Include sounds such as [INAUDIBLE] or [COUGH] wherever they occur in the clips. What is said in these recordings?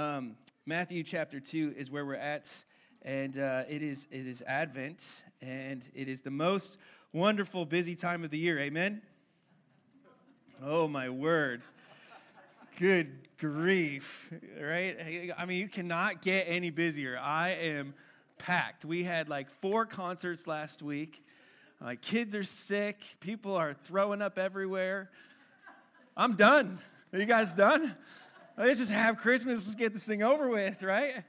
Um, Matthew chapter 2 is where we're at, and uh, it, is, it is Advent, and it is the most wonderful, busy time of the year. Amen? Oh, my word. Good grief, right? I mean, you cannot get any busier. I am packed. We had like four concerts last week. My kids are sick. People are throwing up everywhere. I'm done. Are you guys done? Let's just have Christmas. Let's get this thing over with, right?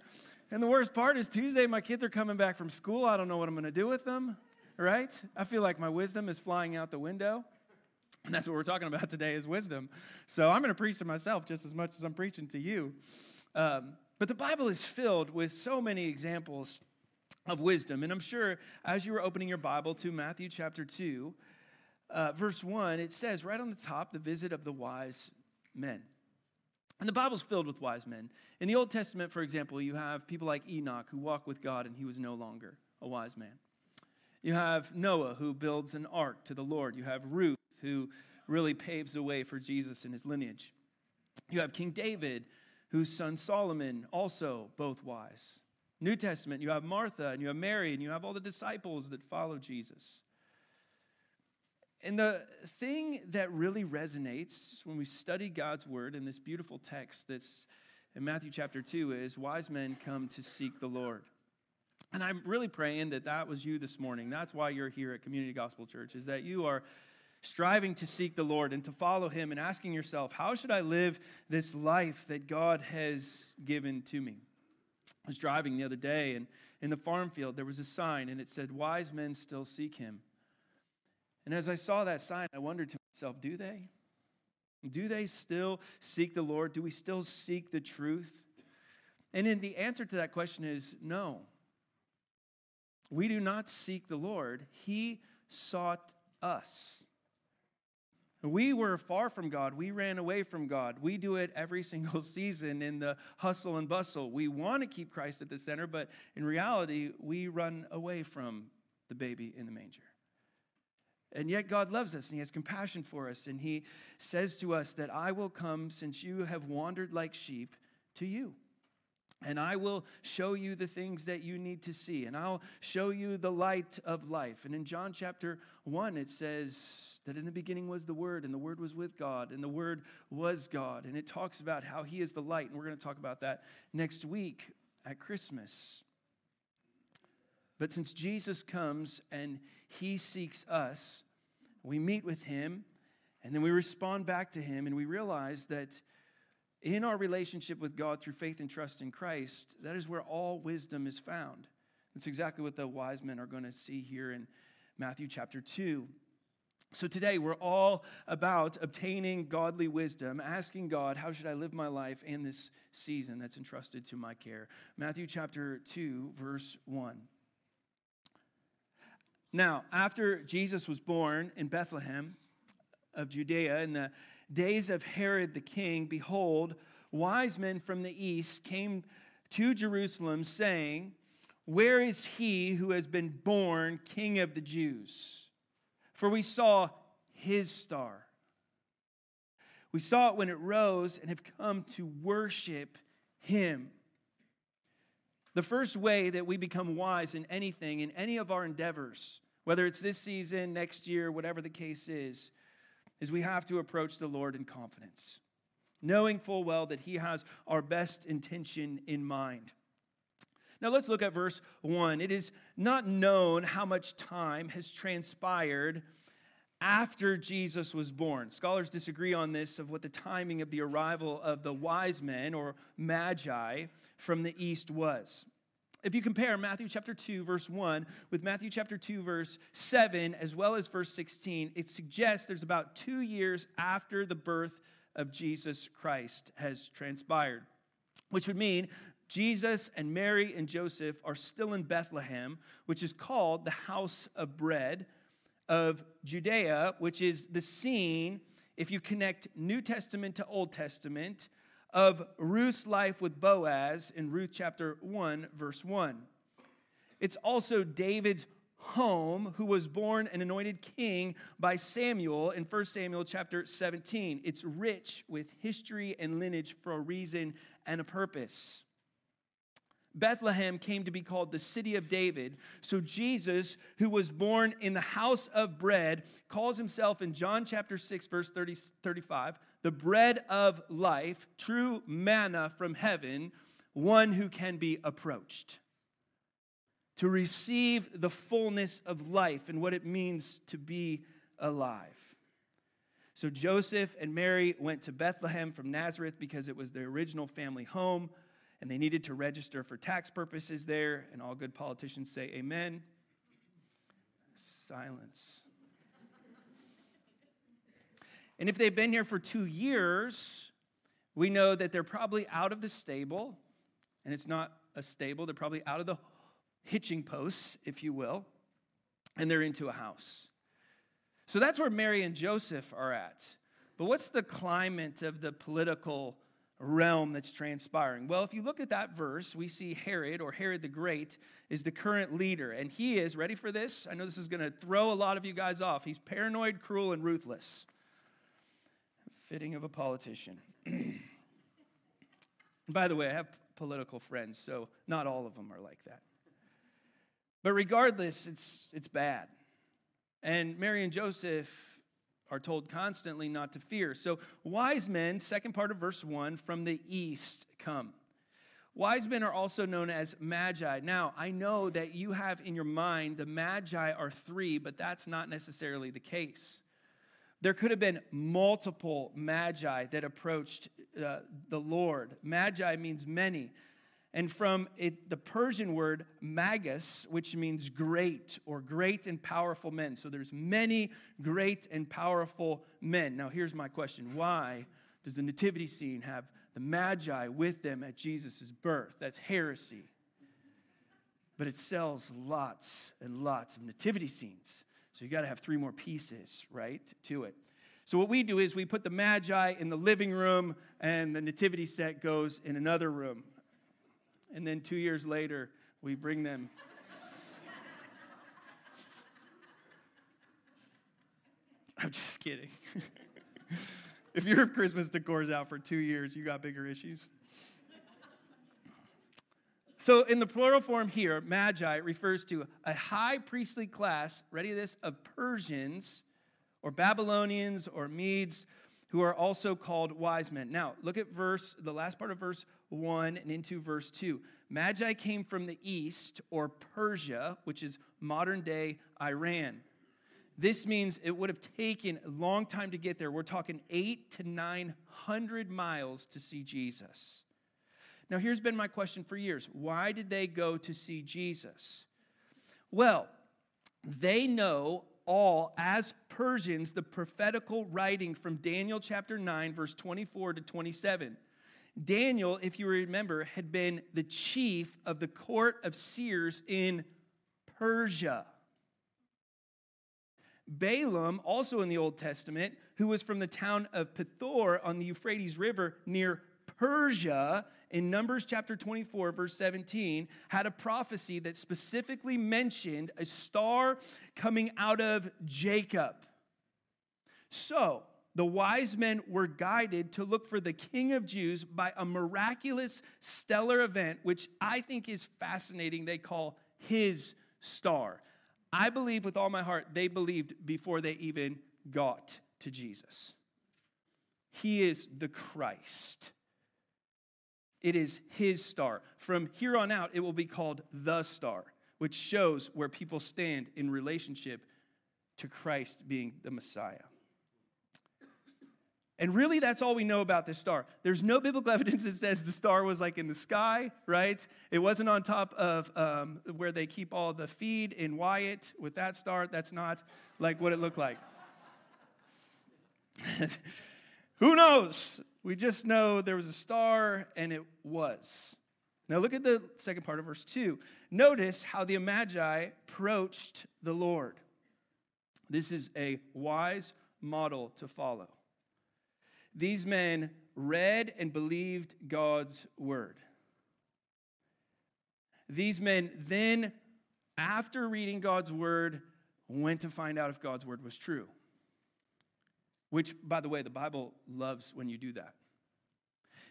And the worst part is Tuesday, my kids are coming back from school. I don't know what I'm going to do with them, right? I feel like my wisdom is flying out the window. And that's what we're talking about today is wisdom. So I'm going to preach to myself just as much as I'm preaching to you. Um, but the Bible is filled with so many examples of wisdom. And I'm sure as you were opening your Bible to Matthew chapter 2, uh, verse 1, it says right on the top, the visit of the wise men. And the Bible's filled with wise men. In the Old Testament, for example, you have people like Enoch who walked with God and he was no longer a wise man. You have Noah who builds an ark to the Lord. You have Ruth who really paves the way for Jesus and his lineage. You have King David, whose son Solomon, also both wise. New Testament, you have Martha and you have Mary and you have all the disciples that follow Jesus. And the thing that really resonates when we study God's word in this beautiful text that's in Matthew chapter 2 is wise men come to seek the Lord. And I'm really praying that that was you this morning. That's why you're here at Community Gospel Church, is that you are striving to seek the Lord and to follow Him and asking yourself, how should I live this life that God has given to me? I was driving the other day, and in the farm field, there was a sign, and it said, Wise men still seek Him. And as I saw that sign, I wondered to myself, do they? Do they still seek the Lord? Do we still seek the truth? And then the answer to that question is no. We do not seek the Lord, He sought us. We were far from God. We ran away from God. We do it every [LAUGHS] single season in the hustle and bustle. We want to keep Christ at the center, but in reality, we run away from the baby in the manger. And yet, God loves us and He has compassion for us. And He says to us that I will come since you have wandered like sheep to you. And I will show you the things that you need to see. And I'll show you the light of life. And in John chapter 1, it says that in the beginning was the Word, and the Word was with God, and the Word was God. And it talks about how He is the light. And we're going to talk about that next week at Christmas. But since Jesus comes and he seeks us, we meet with him, and then we respond back to him, and we realize that in our relationship with God through faith and trust in Christ, that is where all wisdom is found. That's exactly what the wise men are going to see here in Matthew chapter 2. So today we're all about obtaining godly wisdom, asking God, how should I live my life in this season that's entrusted to my care? Matthew chapter 2, verse 1. Now, after Jesus was born in Bethlehem of Judea in the days of Herod the king, behold, wise men from the east came to Jerusalem saying, Where is he who has been born king of the Jews? For we saw his star. We saw it when it rose and have come to worship him. The first way that we become wise in anything, in any of our endeavors, whether it's this season, next year, whatever the case is, is we have to approach the Lord in confidence, knowing full well that He has our best intention in mind. Now let's look at verse 1. It is not known how much time has transpired after Jesus was born. Scholars disagree on this of what the timing of the arrival of the wise men or magi from the east was. If you compare Matthew chapter 2, verse 1, with Matthew chapter 2, verse 7, as well as verse 16, it suggests there's about two years after the birth of Jesus Christ has transpired, which would mean Jesus and Mary and Joseph are still in Bethlehem, which is called the house of bread of Judea, which is the scene, if you connect New Testament to Old Testament, of Ruth's life with Boaz in Ruth chapter 1, verse 1. It's also David's home who was born and anointed king by Samuel in 1 Samuel chapter 17. It's rich with history and lineage for a reason and a purpose. Bethlehem came to be called the city of David. So Jesus, who was born in the house of bread, calls himself in John chapter 6, verse 30, 35, the bread of life, true manna from heaven, one who can be approached. To receive the fullness of life and what it means to be alive. So Joseph and Mary went to Bethlehem from Nazareth because it was their original family home and they needed to register for tax purposes there, and all good politicians say amen. Silence. And if they've been here for two years, we know that they're probably out of the stable, and it's not a stable, they're probably out of the hitching posts, if you will, and they're into a house. So that's where Mary and Joseph are at. But what's the climate of the political realm that's transpiring? Well, if you look at that verse, we see Herod, or Herod the Great, is the current leader. And he is, ready for this? I know this is going to throw a lot of you guys off. He's paranoid, cruel, and ruthless. Fitting of a politician. [CLEARS THROAT] by the way, I have political friends, so not all of them are like that. But regardless, it's, it's bad. And Mary and Joseph are told constantly not to fear. So, wise men, second part of verse 1, from the east come. Wise men are also known as magi. Now, I know that you have in your mind the magi are three, but that's not necessarily the case. There could have been multiple magi that approached uh, the Lord. Magi means many and from it, the Persian word magus, which means great or great and powerful men. So there's many great and powerful men. Now here's my question why does the nativity scene have the magi with them at Jesus' birth? That's heresy. But it sells lots and lots of nativity scenes. So you got to have three more pieces, right, to it. So what we do is we put the magi in the living room and the nativity set goes in another room and then two years later, we bring them. [LAUGHS] I'm just kidding. [LAUGHS] if your Christmas decor is out for two years, you got bigger issues. So, in the plural form here, magi refers to a high priestly class, ready this, of Persians or Babylonians or Medes who are also called wise men. Now, look at verse, the last part of verse 1 and into verse 2. Magi came from the east, or Persia, which is modern day Iran. This means it would have taken a long time to get there. We're talking eight to 900 miles to see Jesus. Now, here's been my question for years why did they go to see Jesus? Well, they know all, as Persians, the prophetical writing from Daniel chapter 9, verse 24 to 27. Daniel, if you remember, had been the chief of the court of seers in Persia. Balaam, also in the Old Testament, who was from the town of Pethor on the Euphrates River near Persia, in Numbers chapter 24, verse 17, had a prophecy that specifically mentioned a star coming out of Jacob. So, the wise men were guided to look for the king of Jews by a miraculous stellar event, which I think is fascinating. They call his star. I believe with all my heart they believed before they even got to Jesus. He is the Christ. It is his star. From here on out, it will be called the star, which shows where people stand in relationship to Christ being the Messiah. And really, that's all we know about this star. There's no biblical [LAUGHS] evidence that says the star was like in the sky, right? It wasn't on top of um, where they keep all the feed in Wyatt with that star. That's not like what it looked like. [LAUGHS] Who knows? We just know there was a star and it was. Now look at the second part of verse 2. Notice how the Magi approached the Lord. This is a wise model to follow. These men read and believed God's word. These men then, after reading God's word, went to find out if God's word was true. Which, by the way, the Bible loves when you do that.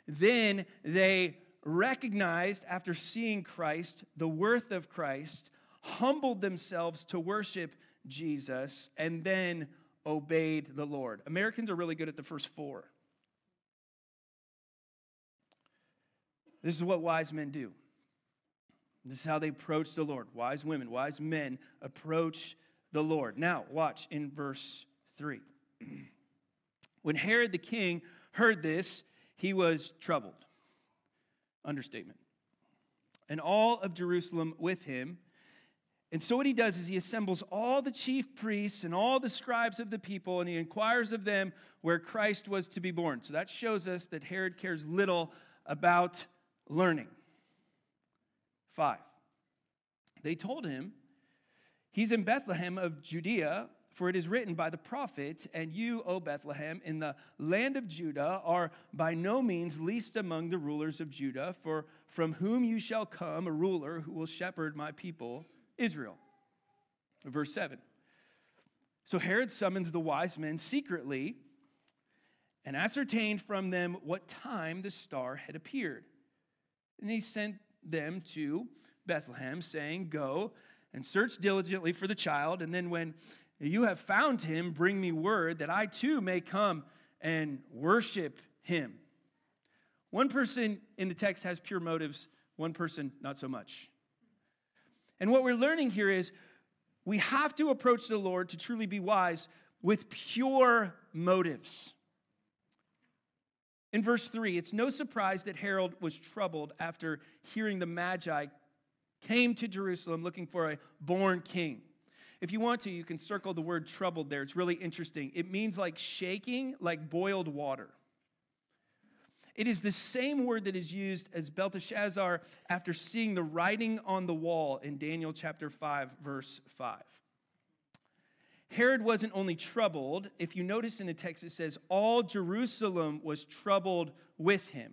Then they recognized, after seeing Christ, the worth of Christ, humbled themselves to worship Jesus, and then obeyed the Lord. Americans are really good at the first four. This is what wise men do. This is how they approach the Lord. Wise women, wise men approach the Lord. Now, watch in verse 3. [CLEARS THROAT] when Herod the king heard this, he was troubled. Understatement. And all of Jerusalem with him. And so, what he does is he assembles all the chief priests and all the scribes of the people, and he inquires of them where Christ was to be born. So, that shows us that Herod cares little about learning. Five. They told him, He's in Bethlehem of Judea, for it is written by the prophet, And you, O Bethlehem, in the land of Judah, are by no means least among the rulers of Judah, for from whom you shall come a ruler who will shepherd my people, Israel. Verse 7. So Herod summons the wise men secretly and ascertained from them what time the star had appeared. And he sent them to Bethlehem, saying, Go and search diligently for the child, and then when you have found him, bring me word that I too may come and worship him. One person in the text has pure motives, one person not so much. And what we're learning here is we have to approach the Lord to truly be wise with pure motives. In verse 3, it's no surprise that Herod was troubled after hearing the Magi came to Jerusalem looking for a born king. If you want to, you can circle the word troubled there. It's really interesting. It means like shaking, like boiled water. It is the same word that is used as Belteshazzar after seeing the writing on the wall in Daniel chapter 5, verse 5. Herod wasn't only troubled, if you notice in the text, it says, all Jerusalem was troubled with him,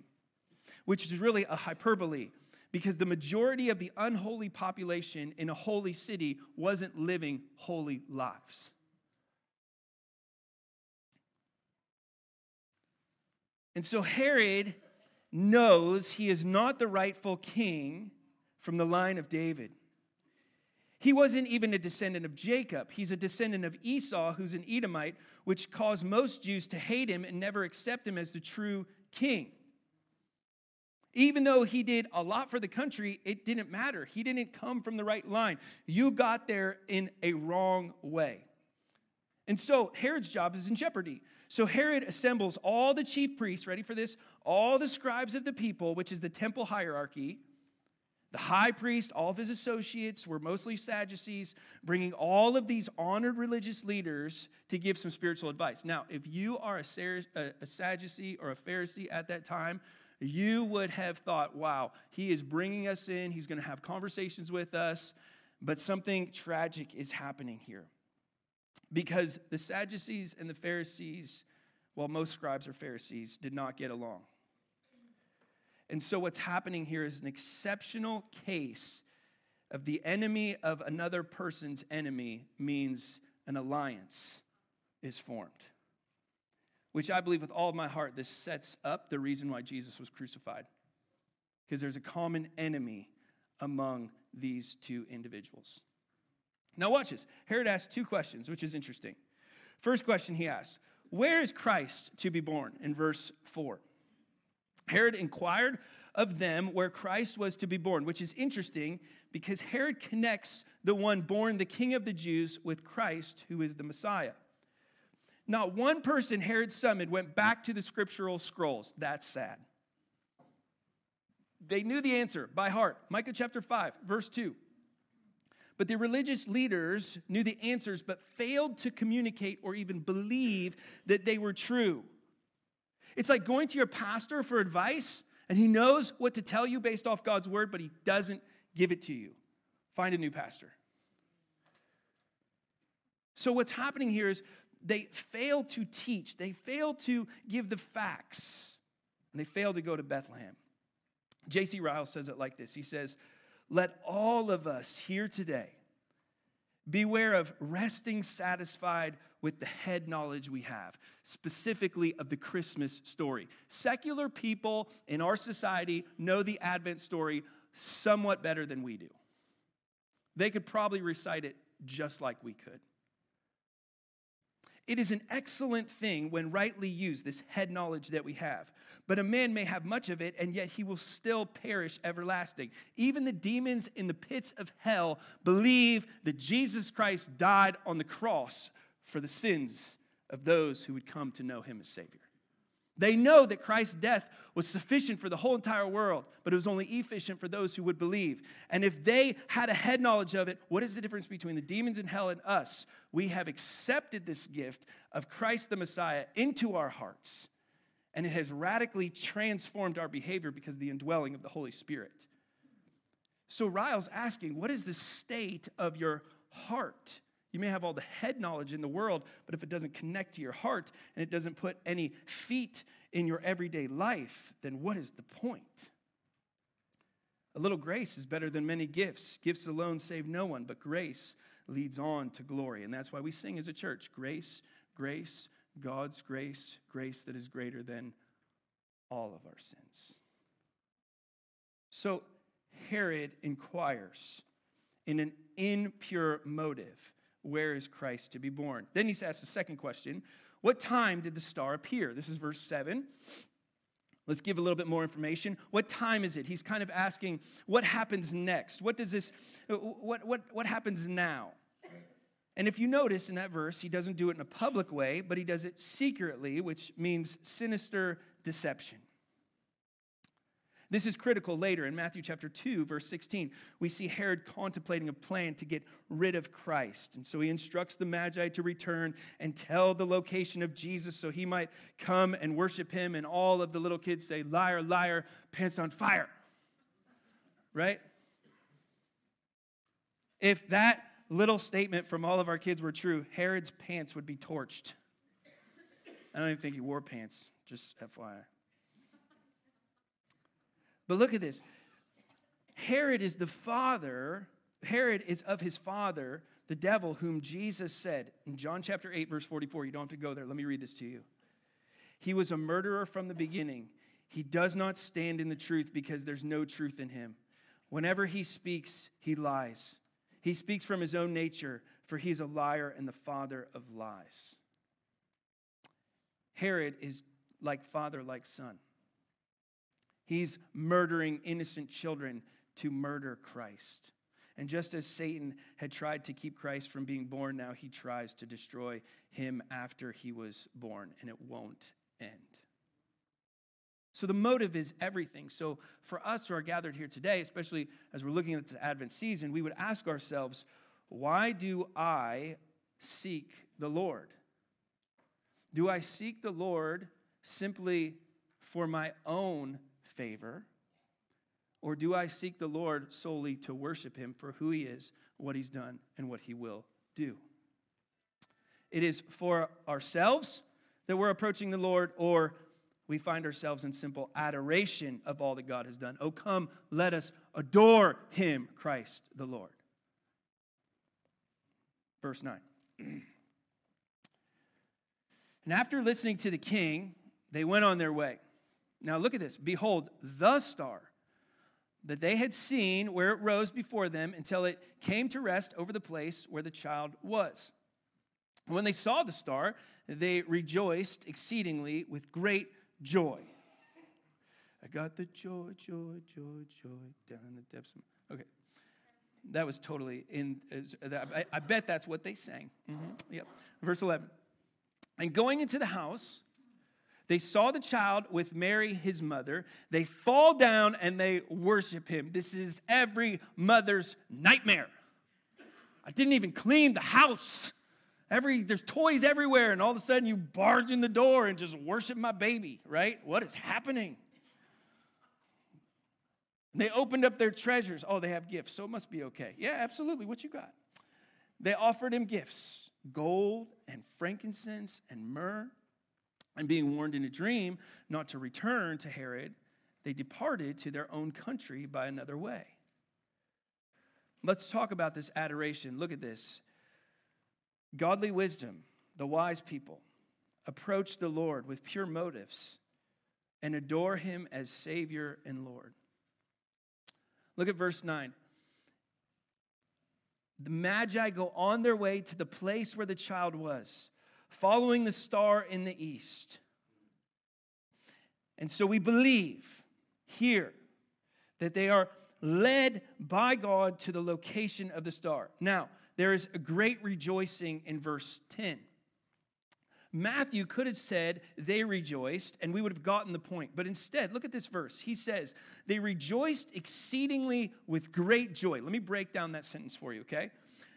which is really a hyperbole because the majority of the unholy population in a holy city wasn't living holy lives. And so Herod knows he is not the rightful king from the line of David. He wasn't even a descendant of Jacob. He's a descendant of Esau, who's an Edomite, which caused most Jews to hate him and never accept him as the true king. Even though he did a lot for the country, it didn't matter. He didn't come from the right line. You got there in a wrong way. And so Herod's job is in jeopardy. So Herod assembles all the chief priests, ready for this? All the scribes of the people, which is the temple hierarchy, the high priest, all of his associates were mostly Sadducees, bringing all of these honored religious leaders to give some spiritual advice. Now, if you are a, Sadducee or a Pharisee at that time, you would have thought, wow, he is bringing us in, he's going to have conversations with us, but something tragic is happening here. Because the Sadducees and the Pharisees, well, most scribes are Pharisees, did not get along. And so, what's happening here is an exceptional case of the enemy of another person's enemy means an alliance is formed. Which I believe with all my heart, this sets up the reason why Jesus was crucified. Because there's a common enemy among these two individuals. Now, watch this. Herod asks two questions, which is interesting. First question he asks Where is Christ to be born? In verse 4. Herod inquired of them where Christ was to be born, which is interesting because Herod connects the one born the king of the Jews with Christ, who is the Messiah. Not one person Herod summoned went back to the scriptural scrolls. That's sad. They knew the answer by heart. Micah chapter 5, verse 2. But the religious leaders knew the answers, but failed to communicate or even believe that they were true. It's like going to your pastor for advice, and he knows what to tell you based off God's word, but he doesn't give it to you. Find a new pastor. So, what's happening here is they fail to teach, they fail to give the facts, and they fail to go to Bethlehem. J.C. Ryle says it like this He says, Let all of us here today beware of resting satisfied with the head knowledge we have, specifically of the Christmas story. Secular people in our society know the Advent story somewhat better than we do. They could probably recite it just like we could. It is an excellent thing when rightly used, this head knowledge that we have. But a man may have much of it, and yet he will still perish everlasting. Even the demons in the pits of hell believe that Jesus Christ died on the cross for the sins of those who would come to know him as Savior. They know that Christ's death was sufficient for the whole entire world, but it was only efficient for those who would believe. And if they had a head knowledge of it, what is the difference between the demons in hell and us? We have accepted this gift of Christ the Messiah into our hearts, and it has radically transformed our behavior because of the indwelling of the Holy Spirit. So Ryle's asking, what is the state of your heart? You may have all the head knowledge in the world, but if it doesn't connect to your heart and it doesn't put any feet in your everyday life, then what is the point? A little grace is better than many gifts. Gifts alone save no one, but grace leads on to glory. And that's why we sing as a church grace, grace, God's grace, grace that is greater than all of our sins. So Herod inquires in an impure motive where is Christ to be born? Then he asks the second question What time did the star appear? This is verse 7. Let's give a little bit more information. What time is it? He's kind of asking, what happens next? What does this, what, what, what happens now? And if you notice in that verse, he doesn't do it in a public way, but he does it secretly, which means sinister deception. This is critical later in Matthew chapter 2, verse 16. We see Herod contemplating a plan to get rid of Christ. And so he instructs the Magi to return and tell the location of Jesus so he might come and worship him. And all of the little kids say, Liar, liar, pants on fire. Right? If that little statement from all of our kids were true, Herod's pants would be torched. I don't even think he wore pants, just FYI. But look at this Herod is the father, Herod is of his father, the devil, whom Jesus said in John chapter 8, verse 44. You don't have to go there. Let me read this to you. He was a murderer from the beginning. He does not stand in the truth because there's no truth in him. Whenever he speaks, he lies. He speaks from his own nature, for he's a liar and the father of lies. Herod is like father, like son. He's murdering innocent children to murder Christ. And just as Satan had tried to keep Christ from being born, now he tries to destroy him after he was born, and it won't end. So the motive is everything. So for us who are gathered here today, especially as we're looking at the Advent season, we would ask ourselves, why do I seek the Lord? Do I seek the Lord simply for my own favor? Or do I seek the Lord solely to worship him for who he is, what he's done, and what he will do? It is for ourselves that we're approaching the Lord, or we find ourselves in simple adoration of all that God has done. Oh, come, let us adore him, Christ the Lord. Verse 9. [CLEARS THROAT] and after listening to the king, they went on their way. Now look at this. Behold, the star that they had seen where it rose before them until it came to rest over the place where the child was. When they saw the star, they rejoiced exceedingly with great joy. I got the joy, joy, joy, joy down in the depths of. Okay. That was totally in. I, bet that's what they sang. Mm-hmm. Yep. Verse 11. And going into the house, they saw the child with Mary, his mother. They fall down and they worship him. This is every mother's nightmare. I didn't even clean the house, Every there's toys everywhere, and all of a sudden you barge in the door and just worship my baby, right? What is happening? They opened up their treasures. Oh, they have gifts, so it must be okay. Yeah, absolutely. What you got? They offered him gifts gold and frankincense and myrrh. And being warned in a dream not to return to Herod, they departed to their own country by another way. Let's talk about this adoration. Look at this. Godly wisdom, the wise people, approach the Lord with pure motives and adore him as Savior and Lord. Look at verse 9. The Magi go on their way to the place where the child was, following the star in the east. And so we believe here that they are led by God to the location of the star. Now, there is a great rejoicing in verse 10. Matthew could have said they rejoiced, and we would have gotten the point. But instead, look at this verse. He says, They rejoiced exceedingly with great joy. Let me break down that sentence for you, okay?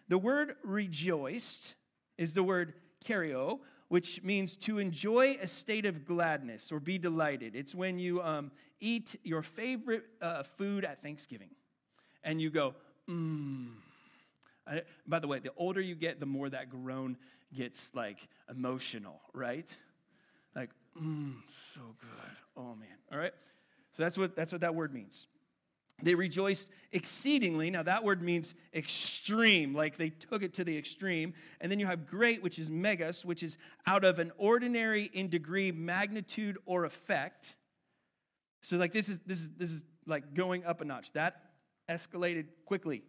The word rejoiced is the word chario, which means to enjoy a state of gladness or be delighted. It's when you um, eat your favorite uh, food at Thanksgiving and you go, mmm. By the way, the older you get, the more that groan gets like emotional, right? Like, mmm, so good. Oh man. All right? So that's what that's what that word means. They rejoiced exceedingly. Now, that word means extreme, like they took it to the extreme. And then you have great, which is megas, which is out of an ordinary in degree, magnitude, or effect. So, like, this is, this is, this is like going up a notch. That escalated quickly.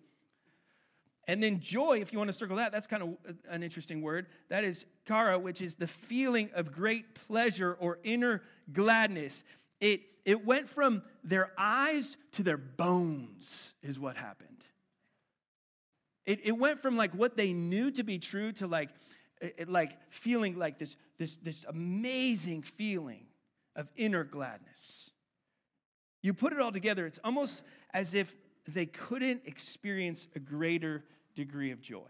And then joy, if you want to circle that, that's kind of an interesting word. That is chara, which is the feeling of great pleasure or inner gladness. It, it went from their eyes to their bones, is what happened. It, it went from like what they knew to be true to like, it, like feeling like this, this, this amazing feeling of inner gladness. You put it all together, it's almost as if they couldn't experience a greater degree of joy.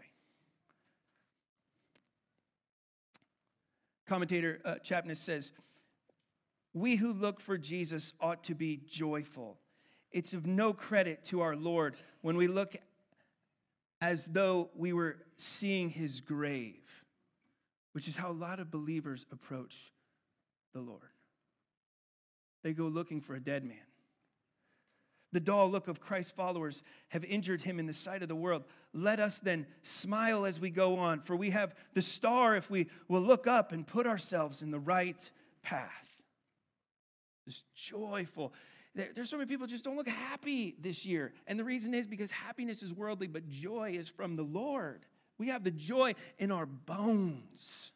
Commentator uh, Chappness says, We who look for Jesus ought to be joyful. It's of no credit to our Lord when we look as though we were seeing his grave, which is how a lot of believers approach the Lord. They go looking for a dead man. The dull look of Christ's followers have injured him in the sight of the world. Let us then smile as we go on, for we have the star if we will look up and put ourselves in the right path. It's joyful. there's so many people just don't look happy this year. And the reason is because happiness is worldly, but joy is from the Lord. We have the joy in our bones.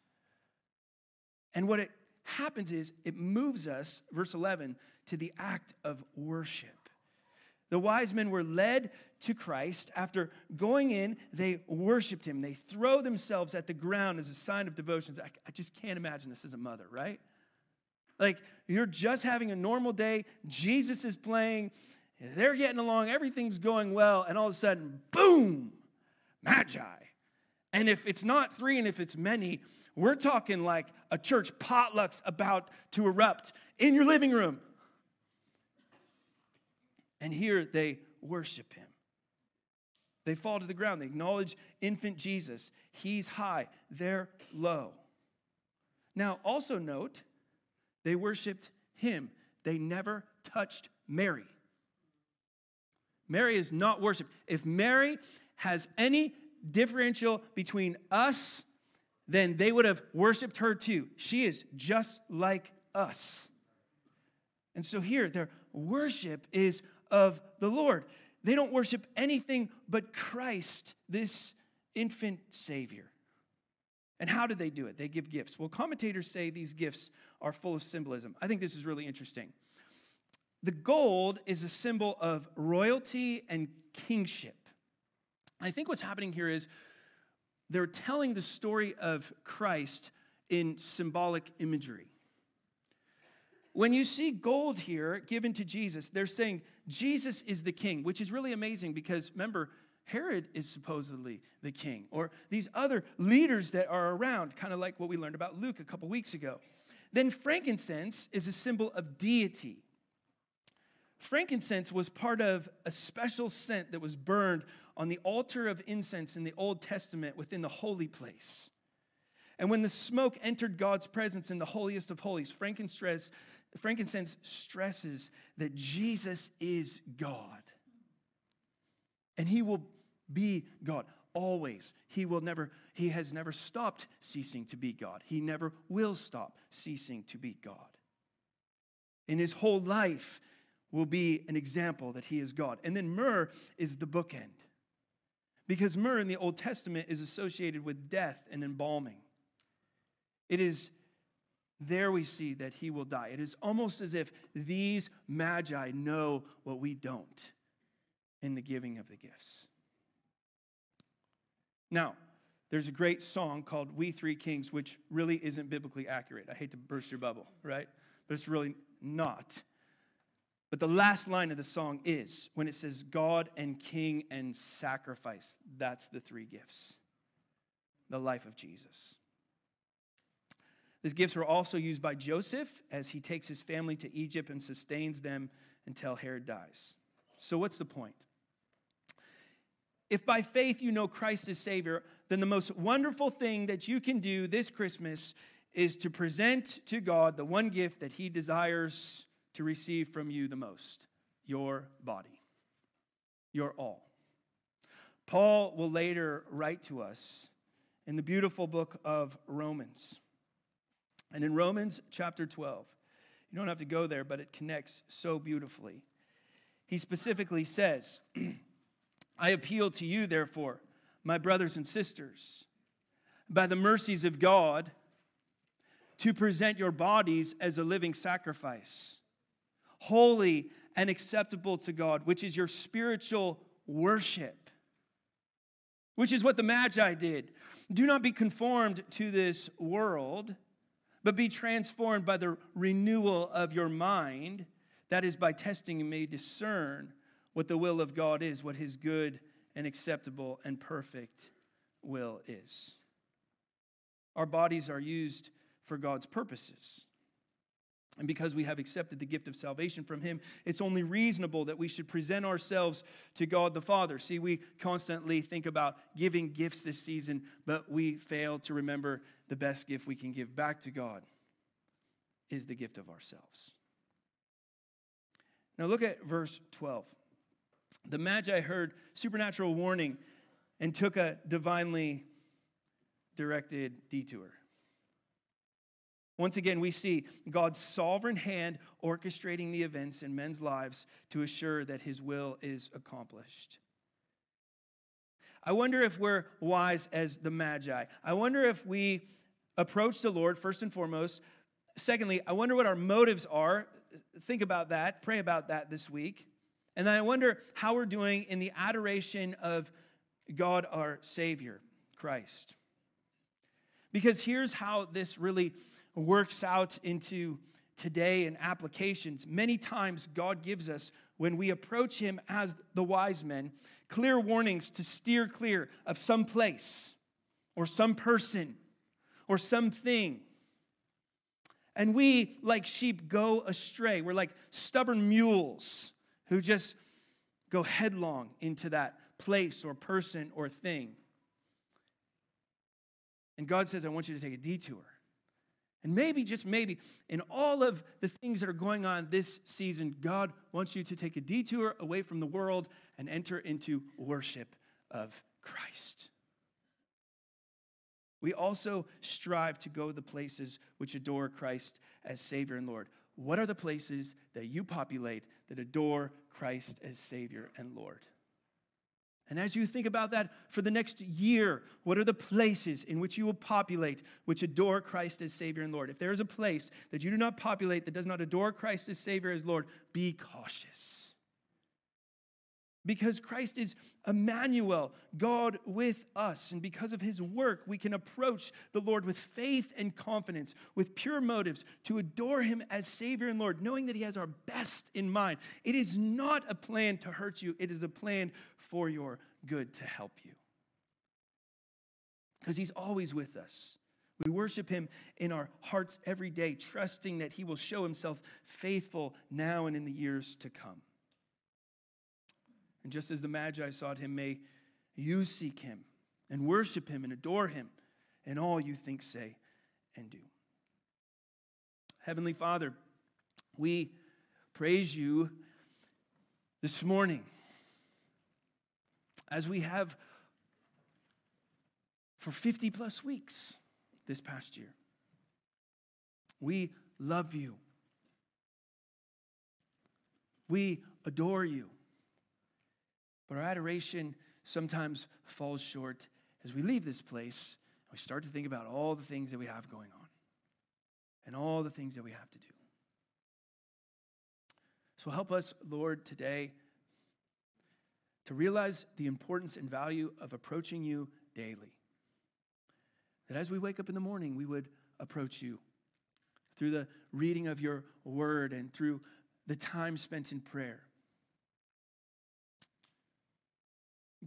And what it happens is it moves us, verse 11, to the act of worship. The wise men were led to Christ. After going in, they worshiped him. They throw themselves at the ground as a sign of devotion. I just can't imagine this as a mother, right? Like you're just having a normal day, Jesus is playing, they're getting along, everything's going well, and all of a sudden, boom, magi. And if it's not three and if it's many, we're talking like a church potluck's about to erupt in your living room. And here they worship him. They fall to the ground. They acknowledge infant Jesus. He's high, they're low. Now, also note, they worshiped him. They never touched Mary. Mary is not worshiped. If Mary has any differential between us, then they would have worshiped her too. She is just like us. And so here, their worship is of the Lord. They don't worship anything but Christ, this infant Savior. And how do they do it? They give gifts. Well, commentators say these gifts are full of symbolism. I think this is really interesting. The gold is a symbol of royalty and kingship. I think what's happening here is they're telling the story of Christ in symbolic imagery. When you see gold here given to Jesus, they're saying Jesus is the king, which is really amazing because remember, Herod is supposedly the king, or these other leaders that are around, kind of like what we learned about Luke a couple weeks ago. Then frankincense is a symbol of deity. Frankincense was part of a special scent that was burned on the altar of incense in the Old Testament within the holy place. And when the smoke entered God's presence in the holiest of holies, frankincense, stresses that Jesus is God. And he will be God always. He will never, he has never stopped ceasing to be God. He never will stop ceasing to be God. In his whole life will be an example that he is God. And then myrrh is the bookend. Because myrrh in the Old Testament is associated with death and embalming. It is there we see that he will die. It is almost as if these magi know what we don't in the giving of the gifts. Now, there's a great song called We Three Kings, which really isn't biblically accurate. I hate to burst your bubble, right? But it's really not. But the last line of the song is when it says God and King and sacrifice. That's the three gifts. The life of Jesus. These gifts were also used by Joseph as he takes his family to Egypt and sustains them until Herod dies. So, what's the point? If by faith you know Christ as Savior, then the most wonderful thing that you can do this Christmas is to present to God the one gift that He desires to receive from you the most your body, your all. Paul will later write to us in the beautiful book of Romans. And in Romans chapter 12, you don't have to go there, but it connects so beautifully. He specifically says, [CLEARS THROAT] I appeal to you, therefore, my brothers and sisters, by the mercies of God, to present your bodies as a living sacrifice, holy and acceptable to God, which is your spiritual worship, which is what the Magi did. Do not be conformed to this world, but be transformed by the renewal of your mind. That is, by testing, you may discern what the will of God is, what his good and acceptable and perfect will is. Our bodies are used for God's purposes. And because we have accepted the gift of salvation from Him, it's only reasonable that we should present ourselves to God the Father. See, we constantly think about giving gifts this season, but we fail to remember the best gift we can give back to God is the gift of ourselves. Now, look at verse 12 the Magi heard supernatural warning and took a divinely directed detour. Once again, we see God's sovereign hand orchestrating the events in men's lives to assure that his will is accomplished. I wonder if we're wise as the Magi. I wonder if we approach the Lord first and foremost. Secondly, I wonder what our motives are. Think about that, pray about that this week. And I wonder how we're doing in the adoration of God our Savior, Christ. Because here's how this really works out into today and applications. Many times, God gives us, when we approach Him as the wise men, clear warnings to steer clear of some place or some person or something. And we, like sheep, go astray. We're like stubborn mules who just go headlong into that place or person or thing. And God says, I want you to take a detour. And maybe, just maybe, in all of the things that are going on this season, God wants you to take a detour away from the world and enter into worship of Christ. We also strive to go the places which adore Christ as Savior and Lord. What are the places that you populate that adore Christ as Savior and Lord? And as you think about that for the next year, what are the places in which you will populate which adore Christ as Savior and Lord? If there is a place that you do not populate that does not adore Christ as Savior as Lord, be cautious because Christ is Emmanuel, God with us. And because of his work, we can approach the Lord with faith and confidence, with pure motives to adore him as Savior and Lord, knowing that he has our best in mind. It is not a plan to hurt you, it is a plan for your good to help you. Because He's always with us. We worship Him in our hearts every day, trusting that He will show Himself faithful now and in the years to come. And just as the Magi sought Him, may you seek Him and worship Him and adore Him in all you think, say, and do. Heavenly Father, we praise you this morning as we have for 50 plus weeks this past year. We love you. We adore you. But our adoration sometimes falls short as we leave this place and we start to think about all the things that we have going on and all the things that we have to do. So help us, Lord, today to realize the importance and value of approaching you daily. That as we wake up in the morning, we would approach you through the reading of your word and through the time spent in prayer.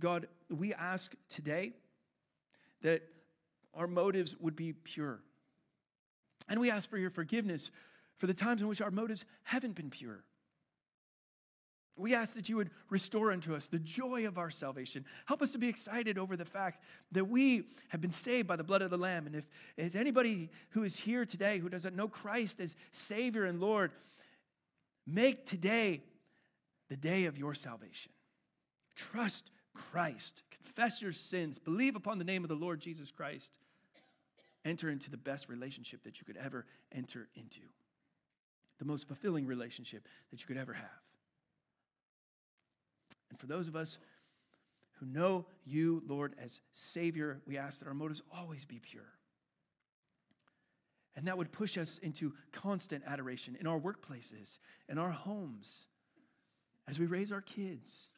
God, we ask today that our motives would be pure. And we ask for your forgiveness for the times in which our motives haven't been pure. We ask that you would restore unto us the joy of our salvation. Help us to be excited over the fact that we have been saved by the blood of the Lamb. And if is anybody who is here today who doesn't know Christ as Savior and Lord, make today the day of your salvation. Trust Christ, confess your sins, believe upon the name of the Lord Jesus Christ, enter into the best relationship that you could ever enter into, the most fulfilling relationship that you could ever have. And for those of us who know you, Lord, as Savior, we ask that our motives always be pure. And that would push us into constant adoration in our workplaces, in our homes, as we raise our kids,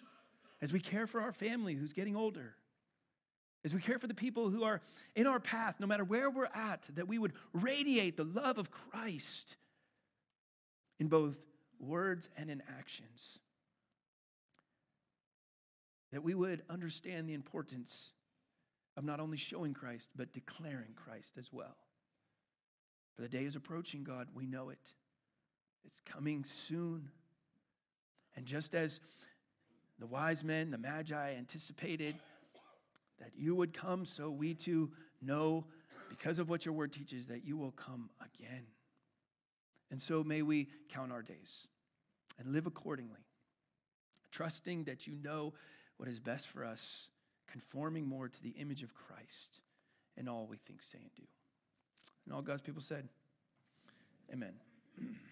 as we care for our family who's getting older, as we care for the people who are in our path, no matter where we're at, that we would radiate the love of Christ in both words and in actions that we would understand the importance of not only showing Christ, but declaring Christ as well. For the day is approaching, God, we know it. It's coming soon. And just as the wise men, the magi anticipated that you would come, so we too know, because of what your word teaches, that you will come again. And so may we count our days and live accordingly, trusting that you know what is best for us, conforming more to the image of Christ in all we think, say, and do. And all God's people said, Amen. [CLEARS THROAT]